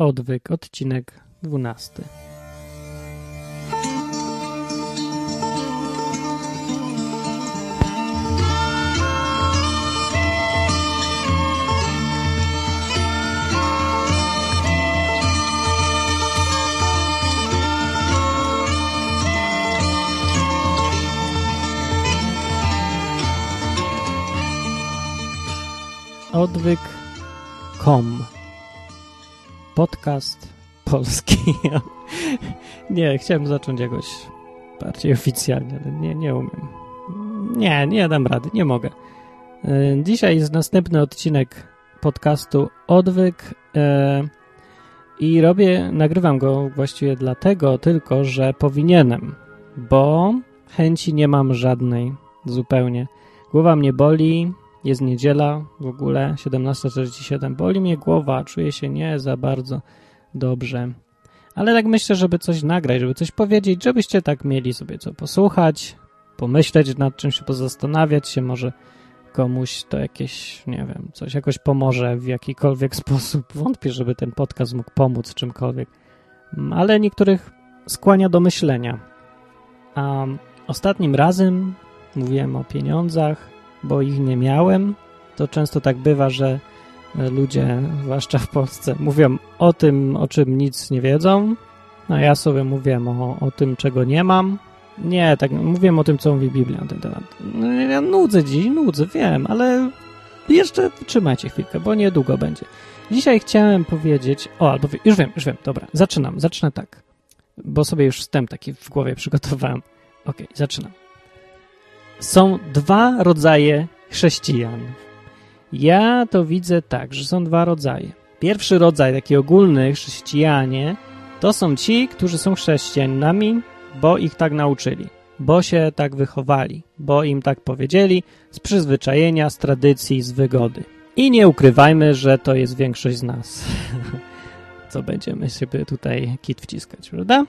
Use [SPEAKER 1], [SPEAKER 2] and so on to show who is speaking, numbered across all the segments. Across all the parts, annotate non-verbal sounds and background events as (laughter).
[SPEAKER 1] Odwyk, odcinek 12. Odwyk.com Podcast polski. (laughs) nie, chciałem zacząć jakoś bardziej oficjalnie, ale nie, nie umiem. Nie, nie dam rady, nie mogę. E, dzisiaj jest następny odcinek podcastu Odwyk e, i robię, nagrywam go właściwie dlatego tylko, że powinienem, bo chęci nie mam żadnej zupełnie. Głowa mnie boli, jest niedziela w ogóle, 17.47. Boli mnie głowa, czuję się nie za bardzo dobrze. Ale tak myślę, żeby coś nagrać, żeby coś powiedzieć, żebyście tak mieli sobie co posłuchać, pomyśleć nad czymś, pozastanawiać się, może komuś to jakieś, nie wiem, coś jakoś pomoże w jakikolwiek (laughs) sposób. Wątpię, żeby ten podcast mógł pomóc czymkolwiek, ale niektórych skłania do myślenia. A ostatnim razem mówiłem o pieniądzach, bo ich nie miałem. To często tak bywa, że e, ludzie, zwłaszcza w Polsce, mówią o tym, o czym nic nie wiedzą, a ja sobie mówię o, o tym, czego nie mam. Nie, tak mówię o tym, co mówi Biblia na ten temat. No, ja nudzę dziś, nudzę, wiem, ale jeszcze trzymajcie chwilkę, bo niedługo będzie. Dzisiaj chciałem powiedzieć, o, albo już wiem, już wiem, dobra, zaczynam, zacznę tak, bo sobie już wstęp taki w głowie przygotowałem. Ok, zaczynam są dwa rodzaje chrześcijan. Ja to widzę tak, że są dwa rodzaje. Pierwszy rodzaj, taki ogólny chrześcijanie, to są ci, którzy są chrześcijanami, bo ich tak nauczyli, bo się tak wychowali, bo im tak powiedzieli z przyzwyczajenia, z tradycji, z wygody. I nie ukrywajmy, że to jest większość z nas. (laughs) Co będziemy sobie tutaj kit wciskać, prawda?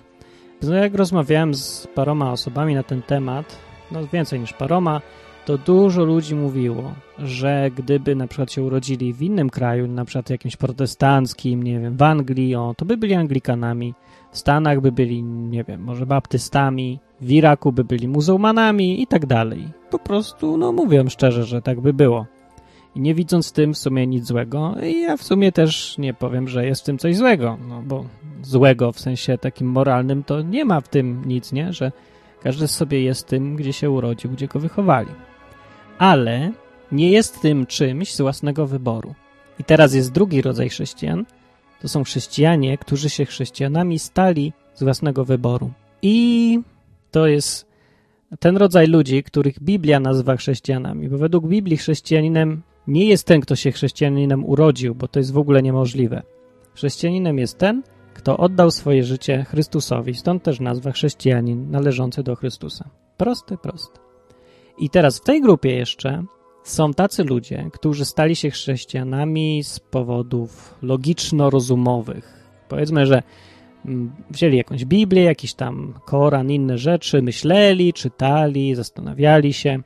[SPEAKER 1] Jak rozmawiałem z paroma osobami na ten temat, no więcej niż paroma, to dużo ludzi mówiło, że gdyby na przykład się urodzili w innym kraju, na przykład jakimś protestanckim, nie wiem, w Anglii, o, to by byli Anglikanami, w Stanach by byli, nie wiem, może baptystami, w Iraku by byli muzułmanami i tak dalej. Po prostu, no mówię szczerze, że tak by było. I nie widząc w tym w sumie nic złego, ja w sumie też nie powiem, że jest w tym coś złego, no bo złego w sensie takim moralnym to nie ma w tym nic, nie? Że każdy sobie jest tym, gdzie się urodził, gdzie go wychowali. Ale nie jest tym czymś z własnego wyboru. I teraz jest drugi rodzaj chrześcijan. To są chrześcijanie, którzy się chrześcijanami stali z własnego wyboru. I to jest ten rodzaj ludzi, których Biblia nazywa chrześcijanami, bo według Biblii chrześcijaninem nie jest ten, kto się chrześcijaninem urodził, bo to jest w ogóle niemożliwe. Chrześcijaninem jest ten, kto oddał swoje życie Chrystusowi, stąd też nazwa chrześcijanin należący do Chrystusa. Proste, proste. I teraz w tej grupie jeszcze są tacy ludzie, którzy stali się chrześcijanami z powodów logiczno-rozumowych. Powiedzmy, że mm, wzięli jakąś Biblię, jakiś tam Koran, inne rzeczy, myśleli, czytali, zastanawiali się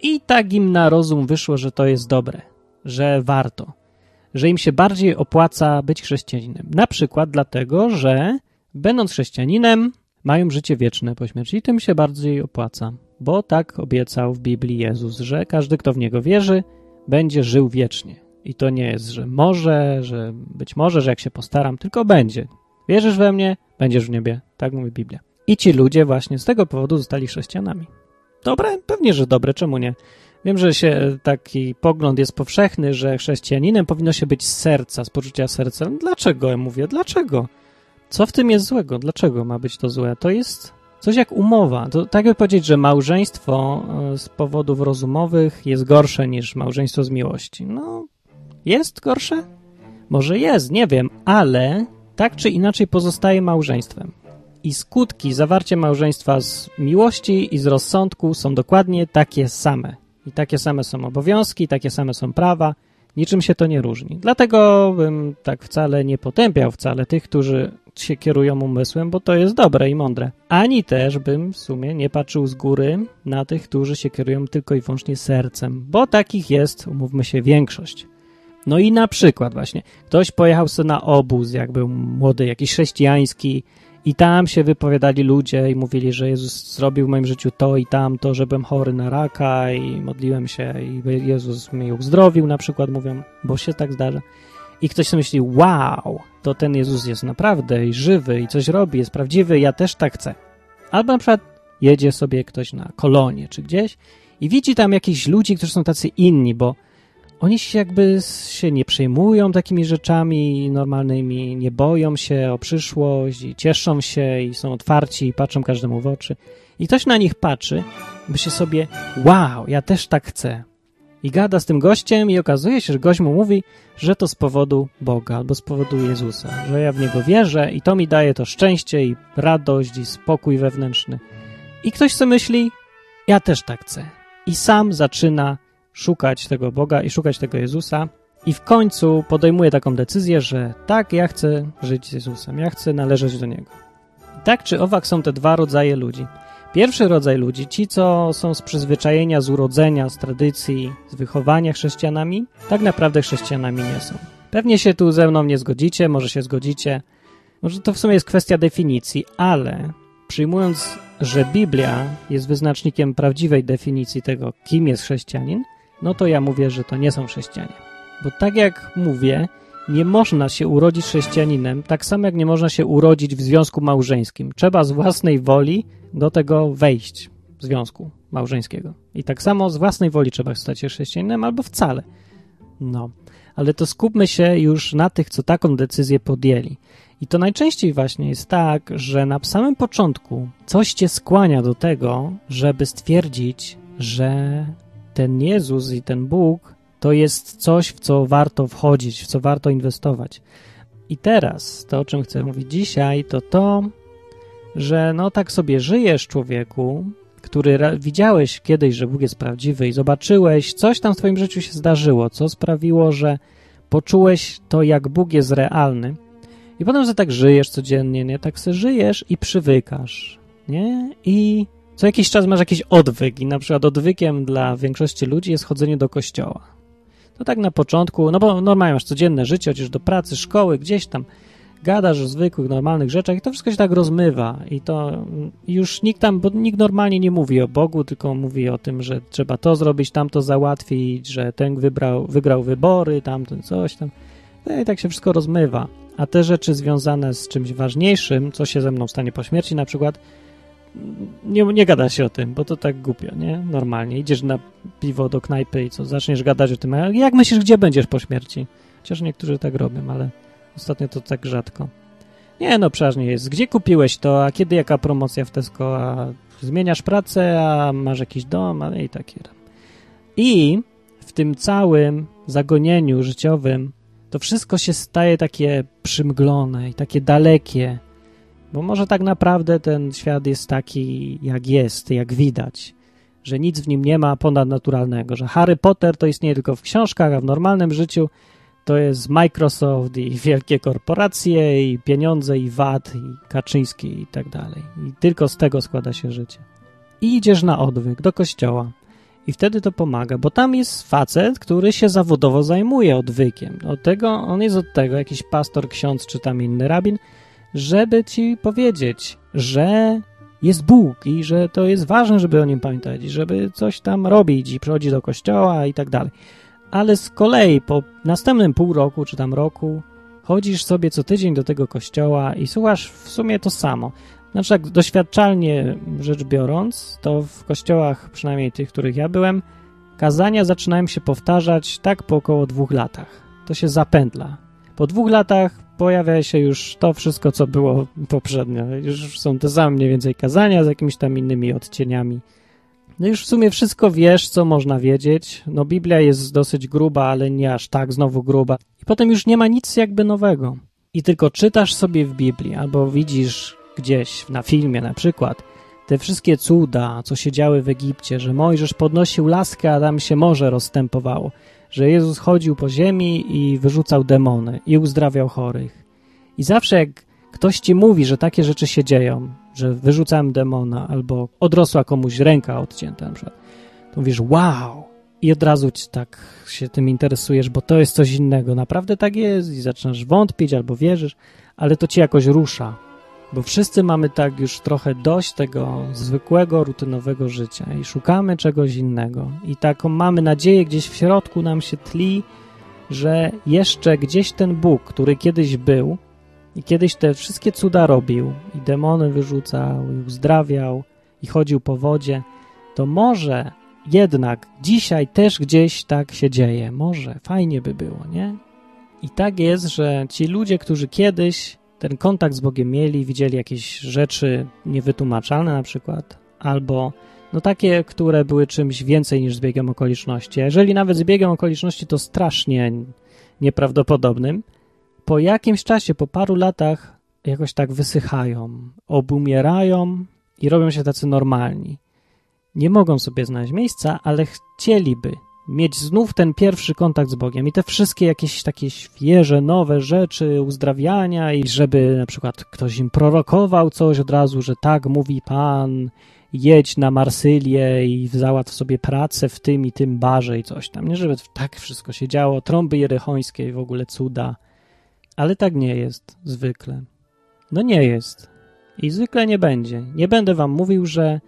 [SPEAKER 1] i tak im na rozum wyszło, że to jest dobre, że warto że im się bardziej opłaca być chrześcijaninem. Na przykład dlatego, że będąc chrześcijaninem mają życie wieczne po śmierci i tym się bardziej opłaca, bo tak obiecał w Biblii Jezus, że każdy, kto w Niego wierzy, będzie żył wiecznie. I to nie jest, że może, że być może, że jak się postaram, tylko będzie. Wierzysz we mnie, będziesz w niebie. Tak mówi Biblia. I ci ludzie właśnie z tego powodu zostali chrześcijanami. Dobre? Pewnie, że dobre. Czemu nie? Wiem, że się taki pogląd jest powszechny, że chrześcijaninem powinno się być z serca, z poczucia serca. Dlaczego ja mówię? Dlaczego? Co w tym jest złego? Dlaczego ma być to złe? To jest coś jak umowa. To tak by powiedzieć, że małżeństwo e, z powodów rozumowych jest gorsze niż małżeństwo z miłości. No, jest gorsze? Może jest, nie wiem, ale tak czy inaczej pozostaje małżeństwem. I skutki zawarcia małżeństwa z miłości i z rozsądku są dokładnie takie same. I takie same są obowiązki, takie same są prawa, niczym się to nie różni. Dlatego bym tak wcale nie potępiał wcale tych, którzy się kierują umysłem, bo to jest dobre i mądre. Ani też bym w sumie nie patrzył z góry na tych, którzy się kierują tylko i wyłącznie sercem, bo takich jest, umówmy się, większość. No i na przykład właśnie, ktoś pojechał sobie na obóz, jak był młody, jakiś chrześcijański i tam się wypowiadali ludzie i mówili, że Jezus zrobił w moim życiu to i tamto, że byłem chory na raka i modliłem się i Jezus mnie uzdrowił na przykład, mówią, bo się tak zdarza. I ktoś sobie myśli, wow, to ten Jezus jest naprawdę i żywy i coś robi, jest prawdziwy, ja też tak chcę. Albo na przykład jedzie sobie ktoś na kolonie czy gdzieś i widzi tam jakichś ludzi, którzy są tacy inni, bo oni się jakby się nie przejmują takimi rzeczami normalnymi, nie boją się o przyszłość i cieszą się i są otwarci i patrzą każdemu w oczy. I ktoś na nich patrzy, myśli sobie, wow, ja też tak chcę. I gada z tym gościem i okazuje się, że gość mu mówi, że to z powodu Boga albo z powodu Jezusa, że ja w Niego wierzę i to mi daje to szczęście i radość i spokój wewnętrzny. I ktoś sobie myśli, ja też tak chcę. I sam zaczyna szukać tego Boga i szukać tego Jezusa i w końcu podejmuje taką decyzję, że tak, ja chcę żyć z Jezusem, ja chcę należeć do Niego. tak czy owak są te dwa rodzaje ludzi. Pierwszy rodzaj ludzi, ci co są z przyzwyczajenia, z urodzenia, z tradycji, z wychowania chrześcijanami, tak naprawdę chrześcijanami nie są. Pewnie się tu ze mną nie zgodzicie, może się zgodzicie, może to w sumie jest kwestia definicji, ale przyjmując, że Biblia jest wyznacznikiem prawdziwej definicji tego, kim jest chrześcijanin, no to ja mówię, że to nie są chrześcijanie. Bo tak jak mówię, nie można się urodzić chrześcijaninem, tak samo jak nie można się urodzić w związku małżeńskim. Trzeba z własnej woli do tego wejść, związku małżeńskiego. I tak samo z własnej woli trzeba stać się chrześcijaninem albo wcale. No, ale to skupmy się już na tych, co taką decyzję podjęli. I to najczęściej właśnie jest tak, że na samym początku coś cię skłania do tego, żeby stwierdzić, że ten Jezus i ten Bóg to jest coś, w co warto wchodzić, w co warto inwestować. I teraz to, o czym chcę mówić dzisiaj, to to, że no tak sobie żyjesz człowieku, który widziałeś kiedyś, że Bóg jest prawdziwy i zobaczyłeś, coś tam w twoim życiu się zdarzyło, co sprawiło, że poczułeś to, jak Bóg jest realny. I potem, że tak żyjesz codziennie, nie? Tak sobie żyjesz i przywykasz, nie? I co jakiś czas masz jakiś odwyk i na przykład odwykiem dla większości ludzi jest chodzenie do kościoła. To tak na początku, no bo normalnie masz codzienne życie, chociaż do pracy, szkoły, gdzieś tam gadasz o zwykłych, normalnych rzeczach i to wszystko się tak rozmywa i to już nikt tam, bo nikt normalnie nie mówi o Bogu, tylko mówi o tym, że trzeba to zrobić, tamto załatwić, że ten wybrał, wygrał wybory, tamten coś tam. No i tak się wszystko rozmywa. A te rzeczy związane z czymś ważniejszym, co się ze mną stanie po śmierci na przykład, nie, nie gada się o tym, bo to tak głupio, nie? Normalnie. Idziesz na piwo do knajpy i co, zaczniesz gadać o tym, a jak myślisz, gdzie będziesz po śmierci? Chociaż niektórzy tak robią, ale ostatnio to tak rzadko. Nie, no przeważnie jest. Gdzie kupiłeś to, a kiedy jaka promocja w Tesco, a zmieniasz pracę, a masz jakiś dom, a i takie. I w tym całym zagonieniu życiowym to wszystko się staje takie przymglone i takie dalekie, bo może tak naprawdę ten świat jest taki, jak jest, jak widać, że nic w nim nie ma ponadnaturalnego, że Harry Potter to istnieje tylko w książkach, a w normalnym życiu to jest Microsoft i wielkie korporacje i pieniądze i VAT i Kaczyński i tak dalej. I tylko z tego składa się życie. I idziesz na odwyk do kościoła. I wtedy to pomaga, bo tam jest facet, który się zawodowo zajmuje odwykiem. Od tego, on jest od tego, jakiś pastor, ksiądz czy tam inny rabin, żeby ci powiedzieć, że jest Bóg i że to jest ważne, żeby o nim pamiętać, żeby coś tam robić i przychodzi do kościoła i tak dalej. Ale z kolei po następnym pół roku czy tam roku chodzisz sobie co tydzień do tego kościoła i słuchasz w sumie to samo. Znaczy tak doświadczalnie rzecz biorąc, to w kościołach, przynajmniej tych, których ja byłem, kazania zaczynają się powtarzać tak po około dwóch latach. To się zapędla. Po dwóch latach pojawia się już to wszystko, co było poprzednio. Już są te same mniej więcej kazania z jakimiś tam innymi odcieniami. No już w sumie wszystko wiesz, co można wiedzieć. No Biblia jest dosyć gruba, ale nie aż tak znowu gruba. I potem już nie ma nic jakby nowego. I tylko czytasz sobie w Biblii albo widzisz gdzieś na filmie na przykład te wszystkie cuda, co się działy w Egipcie, że Mojżesz podnosił laskę, a tam się morze rozstępowało że Jezus chodził po ziemi i wyrzucał demony i uzdrawiał chorych. I zawsze jak ktoś ci mówi, że takie rzeczy się dzieją, że wyrzucałem demona albo odrosła komuś ręka odcięta na przykład, to mówisz, wow, i od razu tak się tym interesujesz, bo to jest coś innego. Naprawdę tak jest i zaczynasz wątpić albo wierzysz, ale to cię jakoś rusza. Bo wszyscy mamy tak już trochę dość tego zwykłego, rutynowego życia i szukamy czegoś innego. I taką mamy nadzieję gdzieś w środku nam się tli, że jeszcze gdzieś ten Bóg, który kiedyś był i kiedyś te wszystkie cuda robił i demony wyrzucał i uzdrawiał i chodził po wodzie, to może jednak dzisiaj też gdzieś tak się dzieje. Może fajnie by było, nie? I tak jest, że ci ludzie, którzy kiedyś ten kontakt z Bogiem mieli, widzieli jakieś rzeczy niewytłumaczalne na przykład, albo no takie, które były czymś więcej niż zbiegiem okoliczności. Jeżeli nawet zbiegiem okoliczności, to strasznie nieprawdopodobnym, po jakimś czasie, po paru latach jakoś tak wysychają, obumierają i robią się tacy normalni. Nie mogą sobie znaleźć miejsca, ale chcieliby mieć znów ten pierwszy kontakt z Bogiem i te wszystkie jakieś takie świeże, nowe rzeczy, uzdrawiania i żeby na przykład ktoś im prorokował coś od razu, że tak mówi Pan, jedź na Marsylię i załatw sobie pracę w tym i tym barze i coś tam. Nie, żeby tak wszystko się działo, trąby jerychońskie i w ogóle cuda. Ale tak nie jest zwykle. No nie jest. I zwykle nie będzie. Nie będę wam mówił, że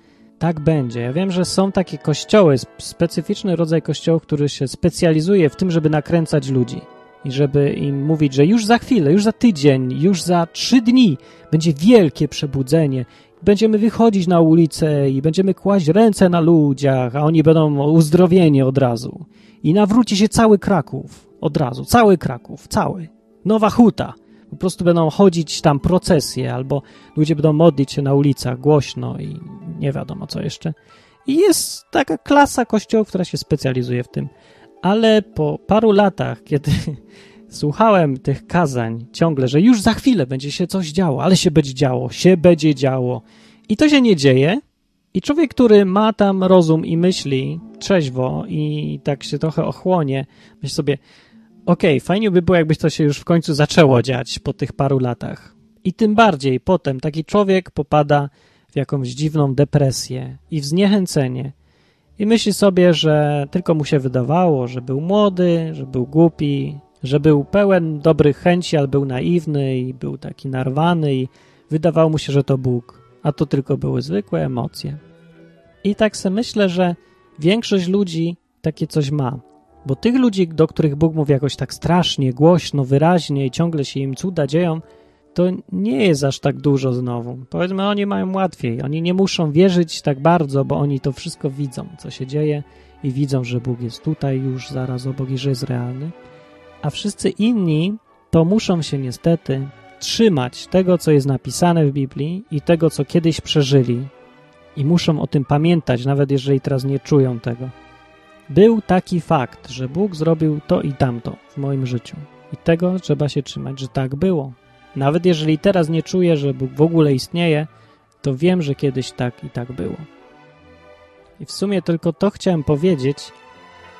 [SPEAKER 1] tak będzie. Ja wiem, że są takie kościoły, specyficzny rodzaj kościołów, który się specjalizuje w tym, żeby nakręcać ludzi i żeby im mówić, że już za chwilę, już za tydzień, już za trzy dni będzie wielkie przebudzenie. Będziemy wychodzić na ulicę i będziemy kłaść ręce na ludziach, a oni będą uzdrowieni od razu. I nawróci się cały Kraków od razu, cały Kraków, cały. Nowa huta. Po prostu będą chodzić tam procesje, albo ludzie będą modlić się na ulicach głośno i nie wiadomo co jeszcze. I jest taka klasa kościołów, która się specjalizuje w tym. Ale po paru latach, kiedy (laughs) słuchałem tych kazań ciągle, że już za chwilę będzie się coś działo, ale się będzie działo, się będzie działo. I to się nie dzieje. I człowiek, który ma tam rozum i myśli trzeźwo i tak się trochę ochłonie, myśli sobie, okej, okay, fajnie by było, jakby to się już w końcu zaczęło dziać po tych paru latach. I tym bardziej potem taki człowiek popada w jakąś dziwną depresję i w zniechęcenie i myśli sobie, że tylko mu się wydawało, że był młody, że był głupi, że był pełen dobrych chęci, ale był naiwny i był taki narwany i wydawało mu się, że to Bóg, a to tylko były zwykłe emocje. I tak sobie myślę, że większość ludzi takie coś ma. Bo tych ludzi, do których Bóg mówi jakoś tak strasznie, głośno, wyraźnie i ciągle się im cuda dzieją, to nie jest aż tak dużo znowu. Powiedzmy, oni mają łatwiej. Oni nie muszą wierzyć tak bardzo, bo oni to wszystko widzą, co się dzieje i widzą, że Bóg jest tutaj już zaraz obok i że jest realny. A wszyscy inni to muszą się niestety trzymać tego, co jest napisane w Biblii i tego, co kiedyś przeżyli. I muszą o tym pamiętać, nawet jeżeli teraz nie czują tego. Był taki fakt, że Bóg zrobił to i tamto w moim życiu. I tego trzeba się trzymać, że tak było. Nawet jeżeli teraz nie czuję, że Bóg w ogóle istnieje, to wiem, że kiedyś tak i tak było. I w sumie tylko to chciałem powiedzieć,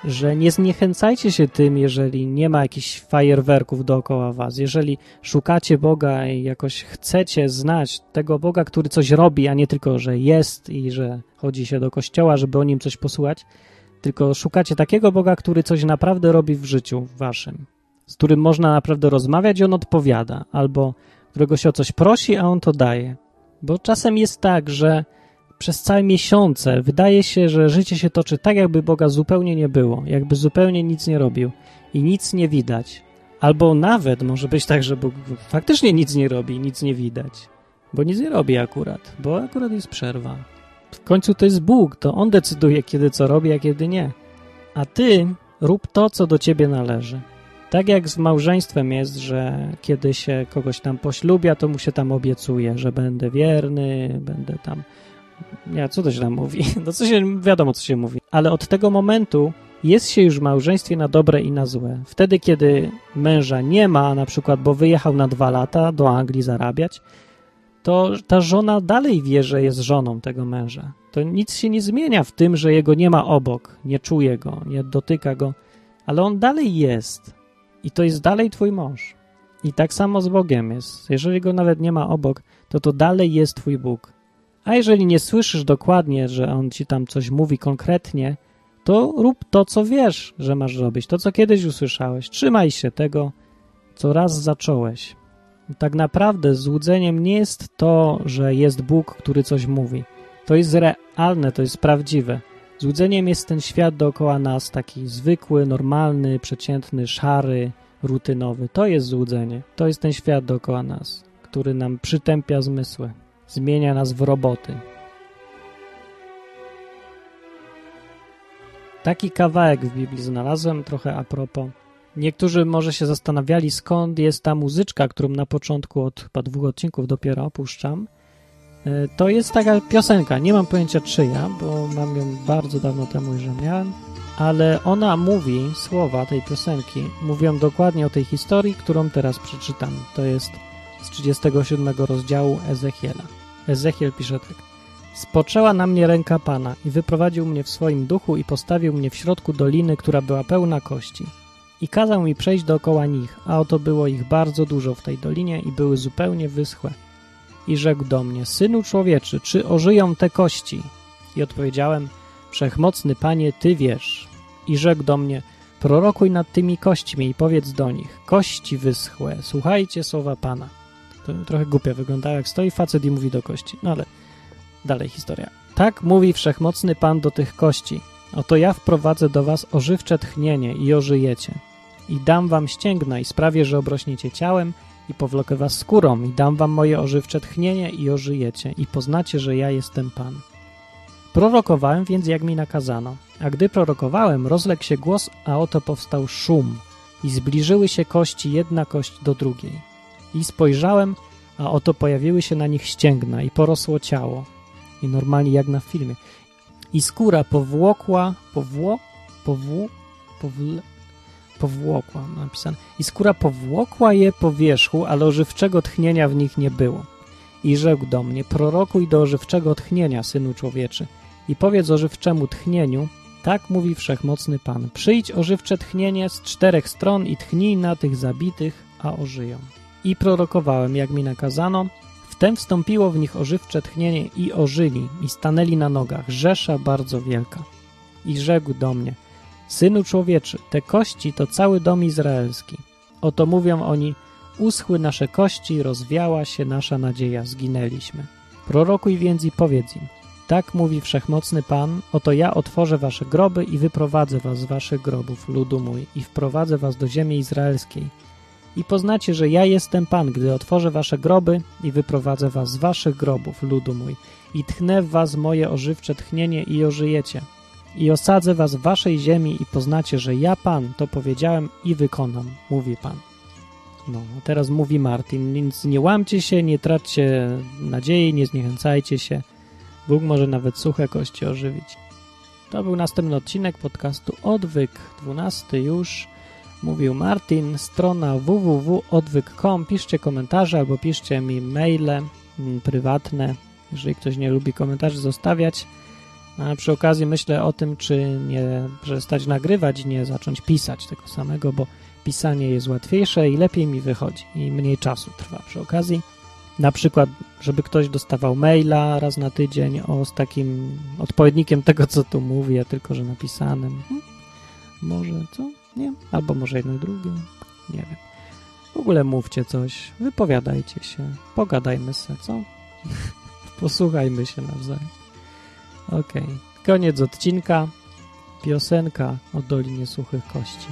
[SPEAKER 1] że nie zniechęcajcie się tym, jeżeli nie ma jakichś fajerwerków dookoła was. Jeżeli szukacie Boga i jakoś chcecie znać tego Boga, który coś robi, a nie tylko, że jest i że chodzi się do kościoła, żeby o nim coś posłuchać, tylko szukacie takiego Boga, który coś naprawdę robi w życiu waszym, z którym można naprawdę rozmawiać i on odpowiada, albo którego się o coś prosi, a on to daje. Bo czasem jest tak, że przez całe miesiące wydaje się, że życie się toczy tak, jakby Boga zupełnie nie było, jakby zupełnie nic nie robił i nic nie widać. Albo nawet może być tak, że Bóg faktycznie nic nie robi, nic nie widać, bo nic nie robi akurat, bo akurat jest przerwa. W końcu to jest Bóg, to On decyduje, kiedy co robi, a kiedy nie. A ty rób to, co do ciebie należy. Tak jak z małżeństwem jest, że kiedy się kogoś tam poślubia, to mu się tam obiecuje, że będę wierny, będę tam... Ja, co to się tam mówi? (laughs) No co się, wiadomo, co się mówi. Ale od tego momentu jest się już w małżeństwie na dobre i na złe. Wtedy, kiedy męża nie ma, na przykład, bo wyjechał na dwa lata do Anglii zarabiać, to ta żona dalej wie, że jest żoną tego męża. To nic się nie zmienia w tym, że jego nie ma obok, nie czuje go, nie dotyka go, ale on dalej jest. I to jest dalej twój mąż. I tak samo z Bogiem jest. Jeżeli go nawet nie ma obok, to to dalej jest twój Bóg. A jeżeli nie słyszysz dokładnie, że on ci tam coś mówi konkretnie, to rób to, co wiesz, że masz robić, to, co kiedyś usłyszałeś. Trzymaj się tego, co raz zacząłeś. Tak naprawdę złudzeniem nie jest to, że jest Bóg, który coś mówi. To jest realne, to jest prawdziwe. Złudzeniem jest ten świat dookoła nas, taki zwykły, normalny, przeciętny, szary, rutynowy. To jest złudzenie. To jest ten świat dookoła nas, który nam przytępia zmysły, zmienia nas w roboty. Taki kawałek w Biblii znalazłem, trochę a propos. Niektórzy może się zastanawiali, skąd jest ta muzyczka, którą na początku od chyba dwóch odcinków dopiero opuszczam. E, to jest taka piosenka, nie mam pojęcia czyja, bo mam ją bardzo dawno temu już miałem, ale ona mówi, słowa tej piosenki mówią dokładnie o tej historii, którą teraz przeczytam. To jest z 37 rozdziału Ezechiela. Ezechiel pisze tak. Spoczęła na mnie ręka Pana i wyprowadził mnie w swoim duchu i postawił mnie w środku doliny, która była pełna kości. I kazał mi przejść dookoła nich, a oto było ich bardzo dużo w tej dolinie i były zupełnie wyschłe. I rzekł do mnie, Synu człowieczy, czy ożyją te kości? I odpowiedziałem, Wszechmocny Panie, Ty wiesz. I rzekł do mnie, prorokuj nad tymi kośćmi i powiedz do nich, kości wyschłe, słuchajcie słowa Pana. To trochę głupio wygląda, jak stoi facet i mówi do kości, no ale dalej historia. Tak mówi Wszechmocny Pan do tych kości. Oto ja wprowadzę do was ożywcze tchnienie i ożyjecie. I dam wam ścięgna i sprawię, że obrośniecie ciałem i powlokę was skórą i dam wam moje ożywcze tchnienie i ożyjecie i poznacie, że ja jestem Pan. Prorokowałem więc, jak mi nakazano. A gdy prorokowałem, rozległ się głos, a oto powstał szum i zbliżyły się kości jedna kość do drugiej. I spojrzałem, a oto pojawiły się na nich ścięgna i porosło ciało. I normalnie jak na filmie. I skóra powłokła, powło, powłu, powle, powłokła, napisane. I skóra powłokła je po wierzchu, ale ożywczego tchnienia w nich nie było. I rzekł do mnie, prorokuj do ożywczego tchnienia, synu człowieczy, i powiedz ożywczemu tchnieniu, tak mówi wszechmocny Pan, przyjdź ożywcze tchnienie z czterech stron i tchnij na tych zabitych, a ożyją. I prorokowałem, jak mi nakazano, wtem wstąpiło w nich ożywcze tchnienie i ożyli, i stanęli na nogach, rzesza bardzo wielka. I rzekł do mnie, Synu człowieczy, te kości to cały dom izraelski. Oto mówią oni, uschły nasze kości, rozwiała się nasza nadzieja, zginęliśmy. Prorokuj więc i powiedz im, tak mówi wszechmocny Pan, oto ja otworzę wasze groby i wyprowadzę was z waszych grobów, ludu mój, i wprowadzę was do ziemi izraelskiej. I poznacie, że ja jestem Pan, gdy otworzę wasze groby i wyprowadzę was z waszych grobów, ludu mój, i tchnę w was moje ożywcze tchnienie i ożyjecie i osadzę was w waszej ziemi i poznacie, że ja Pan to powiedziałem i wykonam, mówi Pan. No, teraz mówi Martin, więc nie łamcie się, nie traćcie nadziei, nie zniechęcajcie się. Bóg może nawet suche kości ożywić. To był następny odcinek podcastu Odwyk, 12 już. Mówił Martin, strona www.odwyk.com. Piszcie komentarze albo piszcie mi maile mm, prywatne, jeżeli ktoś nie lubi komentarzy zostawiać. A przy okazji myślę o tym, czy nie przestać nagrywać nie zacząć pisać tego samego, bo pisanie jest łatwiejsze i lepiej mi wychodzi i mniej czasu trwa przy okazji. Na przykład, żeby ktoś dostawał maila raz na tydzień o, z takim odpowiednikiem tego, co tu mówię, tylko że napisanym. Hmm? Może co? Nie? Albo może jedno i drugie. Nie wiem. W ogóle mówcie coś, wypowiadajcie się, pogadajmy se, co? (laughs) Posłuchajmy się nawzajem. Okej, okay. koniec odcinka. Piosenka o Dolinie Suchych Kości.